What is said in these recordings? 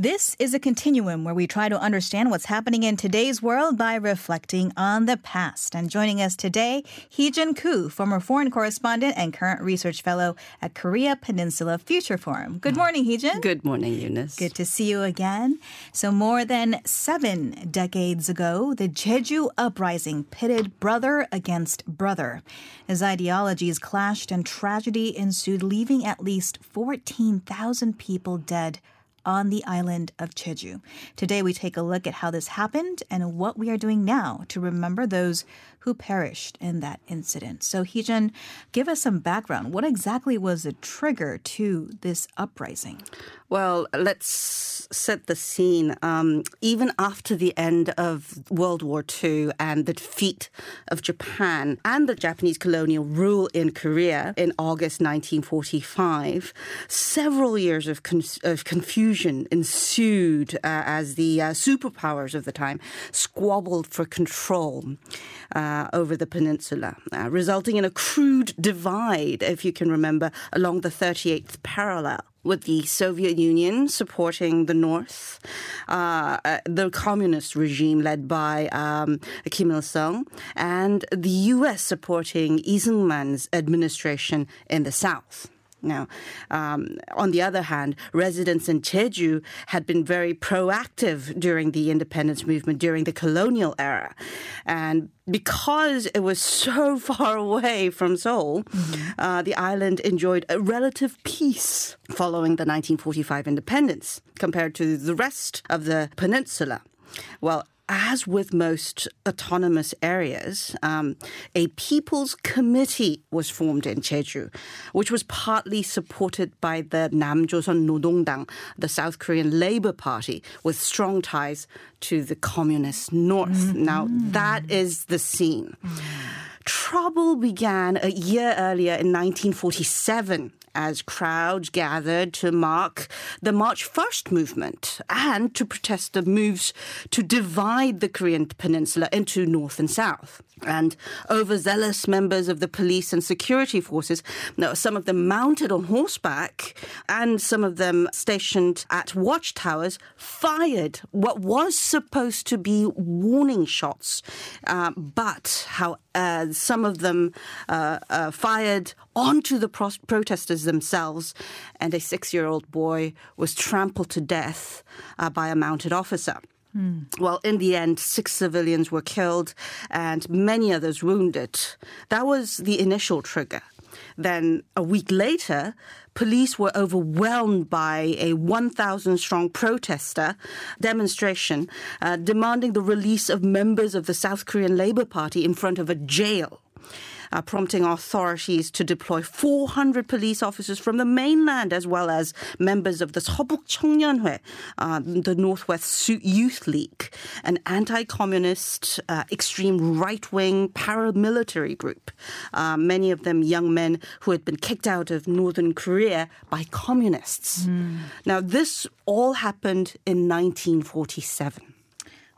This is a continuum where we try to understand what's happening in today's world by reflecting on the past. And joining us today, Heejun Koo, former foreign correspondent and current research fellow at Korea Peninsula Future Forum. Good morning, Heejun. Good morning, Eunice. Good to see you again. So, more than seven decades ago, the Jeju uprising pitted brother against brother. As ideologies clashed and tragedy ensued, leaving at least 14,000 people dead on the island of Jeju. Today, we take a look at how this happened and what we are doing now to remember those who perished in that incident. So, Heejun, give us some background. What exactly was the trigger to this uprising? Well, let's set the scene. Um, even after the end of World War II and the defeat of Japan and the Japanese colonial rule in Korea in August 1945, several years of, con- of confusion ensued uh, as the uh, superpowers of the time squabbled for control. Uh, over the peninsula, uh, resulting in a crude divide, if you can remember, along the 38th parallel with the Soviet Union supporting the North, uh, uh, the communist regime led by um, Kim Il sung, and the U.S. supporting Lee Seung-man's administration in the South. Now, um, on the other hand, residents in Jeju had been very proactive during the independence movement during the colonial era. And because it was so far away from Seoul, mm-hmm. uh, the island enjoyed a relative peace following the 1945 independence compared to the rest of the peninsula. Well, as with most autonomous areas, um, a people's committee was formed in Jeju, which was partly supported by the Namjoseon Nodongdang, the South Korean Labor Party, with strong ties to the communist North. Mm-hmm. Now, that is the scene. Mm-hmm. Trouble began a year earlier in 1947 as crowds gathered to mark the March First movement and to protest the moves to divide the Korean peninsula into North and South. And overzealous members of the police and security forces, some of them mounted on horseback and some of them stationed at watchtowers, fired what was supposed to be warning shots. Uh, but how uh, some of them uh, uh fired onto the pro- protesters themselves, and a six year old boy was trampled to death uh, by a mounted officer. Mm. Well, in the end, six civilians were killed and many others wounded. That was the initial trigger. Then a week later, police were overwhelmed by a 1,000 strong protester demonstration uh, demanding the release of members of the South Korean Labor Party in front of a jail uh, prompting authorities to deploy 400 police officers from the mainland as well as members of the Cheongnyeonhue, uh, the Northwest Youth League, an anti-communist, uh, extreme right-wing paramilitary group. Uh, many of them young men who had been kicked out of northern Korea by communists. Mm. Now, this all happened in 1947.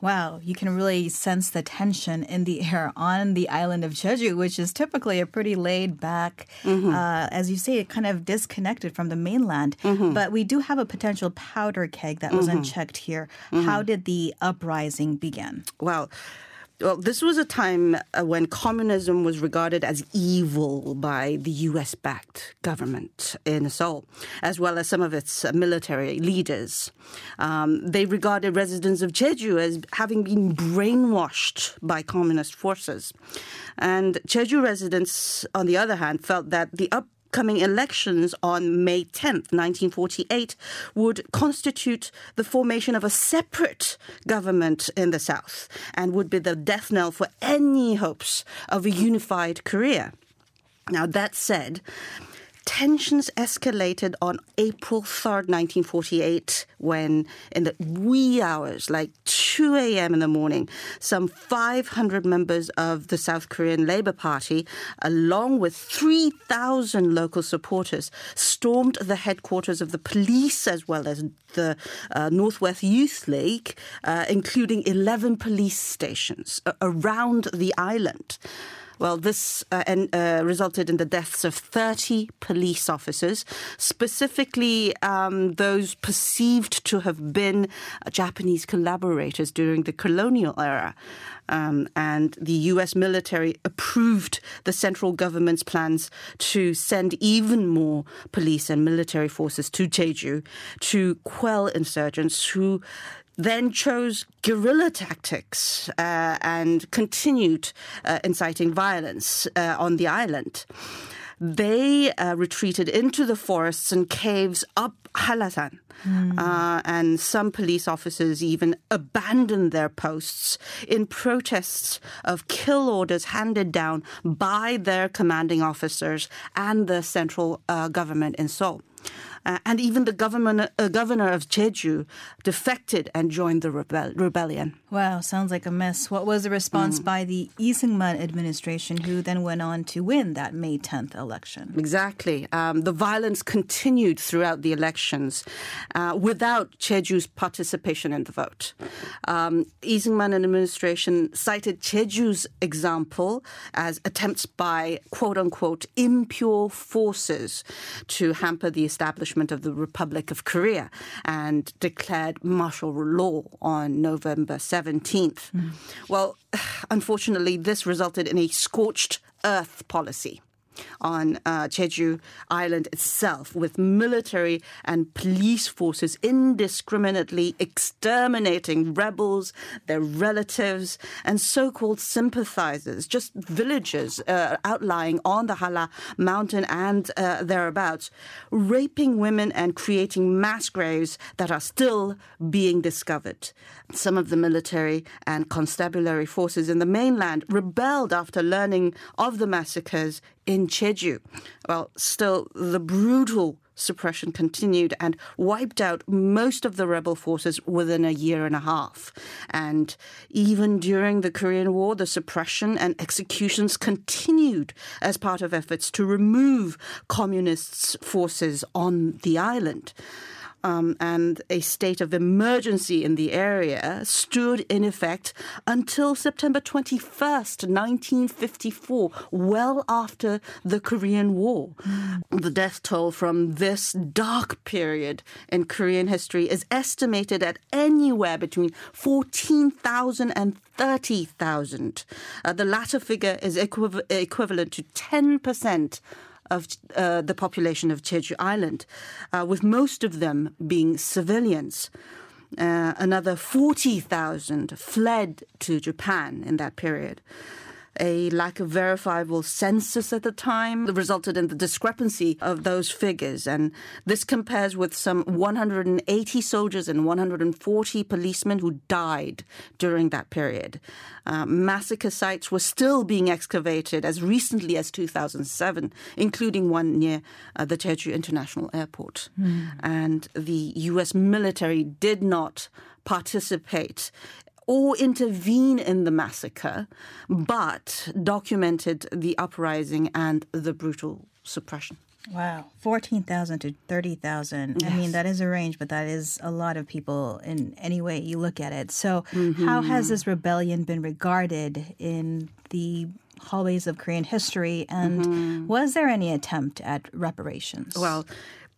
Wow, you can really sense the tension in the air on the island of Jeju, which is typically a pretty laid back, mm-hmm. uh, as you say, kind of disconnected from the mainland. Mm-hmm. But we do have a potential powder keg that was mm-hmm. unchecked here. Mm-hmm. How did the uprising begin? Well, well, this was a time uh, when communism was regarded as evil by the US backed government in Seoul, as well as some of its uh, military leaders. Um, they regarded residents of Jeju as having been brainwashed by communist forces. And Jeju residents, on the other hand, felt that the up upcoming elections on May 10th, 1948, would constitute the formation of a separate government in the South and would be the death knell for any hopes of a unified Korea. Now, that said, tensions escalated on April 3rd, 1948, when in the wee hours, like 2 a.m. in the morning, some 500 members of the South Korean Labor Party, along with 3,000 local supporters, stormed the headquarters of the police as well as the uh, Northwest Youth League, uh, including 11 police stations around the island. Well, this uh, uh, resulted in the deaths of 30 police officers, specifically um, those perceived to have been Japanese collaborators during the colonial era. Um, and the US military approved the central government's plans to send even more police and military forces to Jeju to quell insurgents who then chose guerrilla tactics uh, and continued uh, inciting violence uh, on the island. They uh, retreated into the forests and caves up Hallasan. Mm. and some police officers even abandoned their posts in protests of kill orders handed down by their commanding officers and the central uh, government in Seoul. Uh, and even the government, uh, governor of Jeju defected and joined the rebel- rebellion. Wow, sounds like a mess. What was the response mm. by the Lee Seung-man administration, who then went on to win that May 10th election? Exactly. Um, the violence continued throughout the elections uh, without Jeju's participation in the vote. Um, Lee Seung-man administration cited Jeju's example as attempts by quote unquote impure forces to hamper the establishment establishment of the Republic of Korea and declared martial law on November 17th. Mm. Well, unfortunately, this resulted in a scorched earth policy on uh, Jeju Island itself, with military and police forces indiscriminately exterminating rebels, their relatives, and so called sympathizers, just villagers uh, outlying on the Halla mountain and uh, thereabouts, raping women and creating mass graves that are still being discovered. Some of the military and constabulary forces in the mainland rebelled after learning of the massacres in Jeju. Well, still, the brutal suppression continued and wiped out most of the rebel forces within a year and a half. And even during the Korean War, the suppression and executions continued as part of efforts to remove communists' forces on the island um, and a state of emergency in the area stood in effect until September 21st, 1954, well after the Korean War. Mm. The death toll from this dark period in Korean history is estimated at anywhere between 14,000 and 30,000. Uh, the latter figure is equiv- equivalent to 10% of uh, the population of Jeju Island, uh, with most of them being civilians. Uh, another 40,000 fled to Japan in that period a lack of verifiable census at the time resulted in the discrepancy of those figures. And this compares with some 180 soldiers and 140 policemen who died during that period. Uh, massacre sites were still being excavated as recently as 2007, including one near uh, the Jeju International Airport. Mm. And the U.S. military did not participate or intervene in the massacre, but documented the uprising and the brutal suppression. Wow, 14,000 to 30,000. Yes. I mean, that is a range, but that is a lot of people in any way you look at it. So, mm-hmm. how has this rebellion been regarded in the hallways of Korean history? And mm-hmm. was there any attempt at reparations? Well,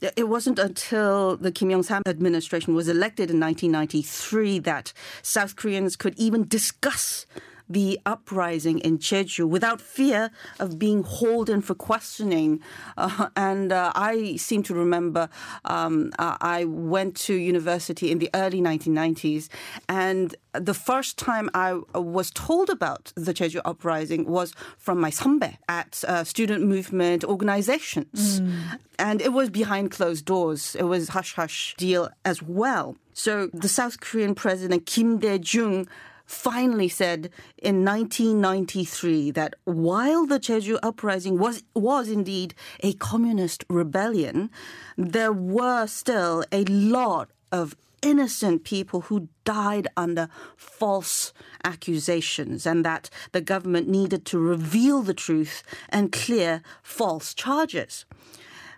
it wasn't until the Kim Young Sam administration was elected in 1993 that South Koreans could even discuss the uprising in Jeju without fear of being hauled in for questioning. Uh, and uh, I seem to remember um, I went to university in the early 1990s, and the first time I was told about the Jeju uprising was from my 선배 at uh, student movement organizations. Mm. And it was behind closed doors. It was hush hush deal as well. So the South Korean president Kim Dae-jung finally said in 1993 that while the Jeju uprising was was indeed a communist rebellion, there were still a lot of innocent people who died under false accusations and that the government needed to reveal the truth and clear false charges.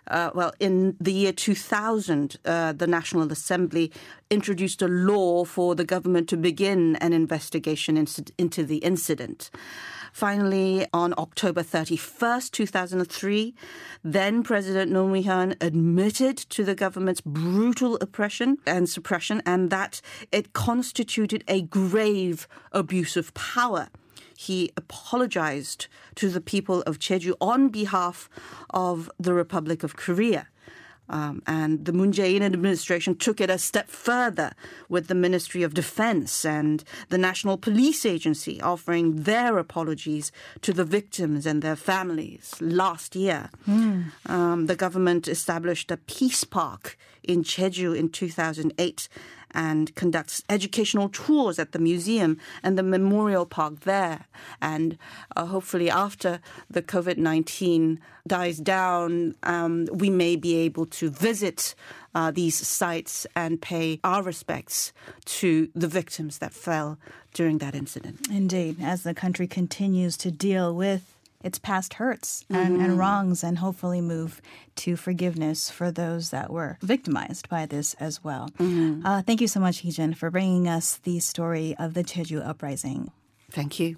Uh, well, in the year 2000, uh, the National Assembly introduced a law for the government to begin an investigation into the incident. Finally, on October 31st, 2003, then President Moo-hyun admitted to the government's brutal oppression and suppression and that it constituted a grave abuse of power he apologized to the people of Jeju on behalf of the Republic of Korea. Um, and the Moon Jae-in administration took it a step further with the Ministry of Defense and the National Police Agency offering their apologies to the victims and their families last year. Mm. Um, the government established a peace park in Jeju in 2008 and conducts educational tours at the museum and the memorial park there. And uh, hopefully, after the COVID 19 dies down, um, we may be able to visit uh, these sites and pay our respects to the victims that fell during that incident. Indeed, as the country continues to deal with its past hurts and, mm-hmm. and, wrongs and hopefully move to forgiveness for those that were victimized by this as well. Mm-hmm. Uh, thank you so much, Heejin, for bringing us the story of the Jeju uprising. Thank you.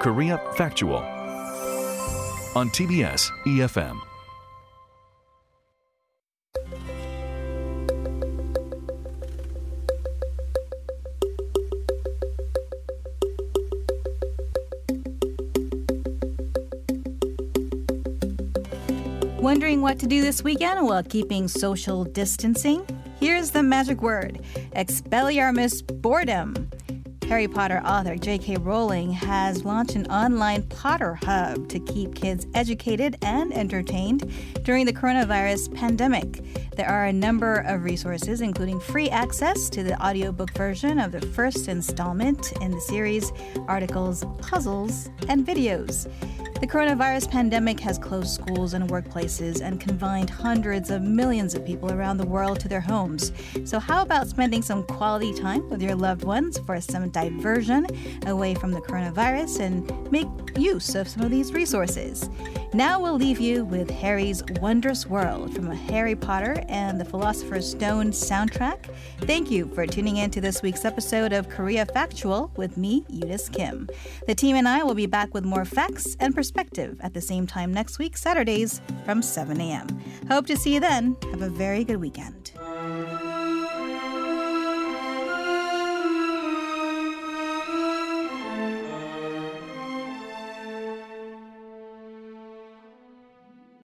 Korea Factual on TBS EFM. What to do this weekend while keeping social distancing? Here's the magic word Expelliarmus boredom. Harry Potter author J.K. Rowling has launched an online Potter Hub to keep kids educated and entertained during the coronavirus pandemic. There are a number of resources, including free access to the audiobook version of the first installment in the series, articles, puzzles, and videos. The coronavirus pandemic has closed schools and workplaces and confined hundreds of millions of people around the world to their homes. So, how about spending some quality time with your loved ones for some diversion away from the coronavirus and make use of some of these resources? Now we'll leave you with Harry's Wondrous World from a Harry Potter and the Philosopher's Stone soundtrack. Thank you for tuning in to this week's episode of Korea Factual with me, Eunice Kim. The team and I will be back with more facts and perspective at the same time next week, Saturdays from 7 a.m. Hope to see you then. Have a very good weekend.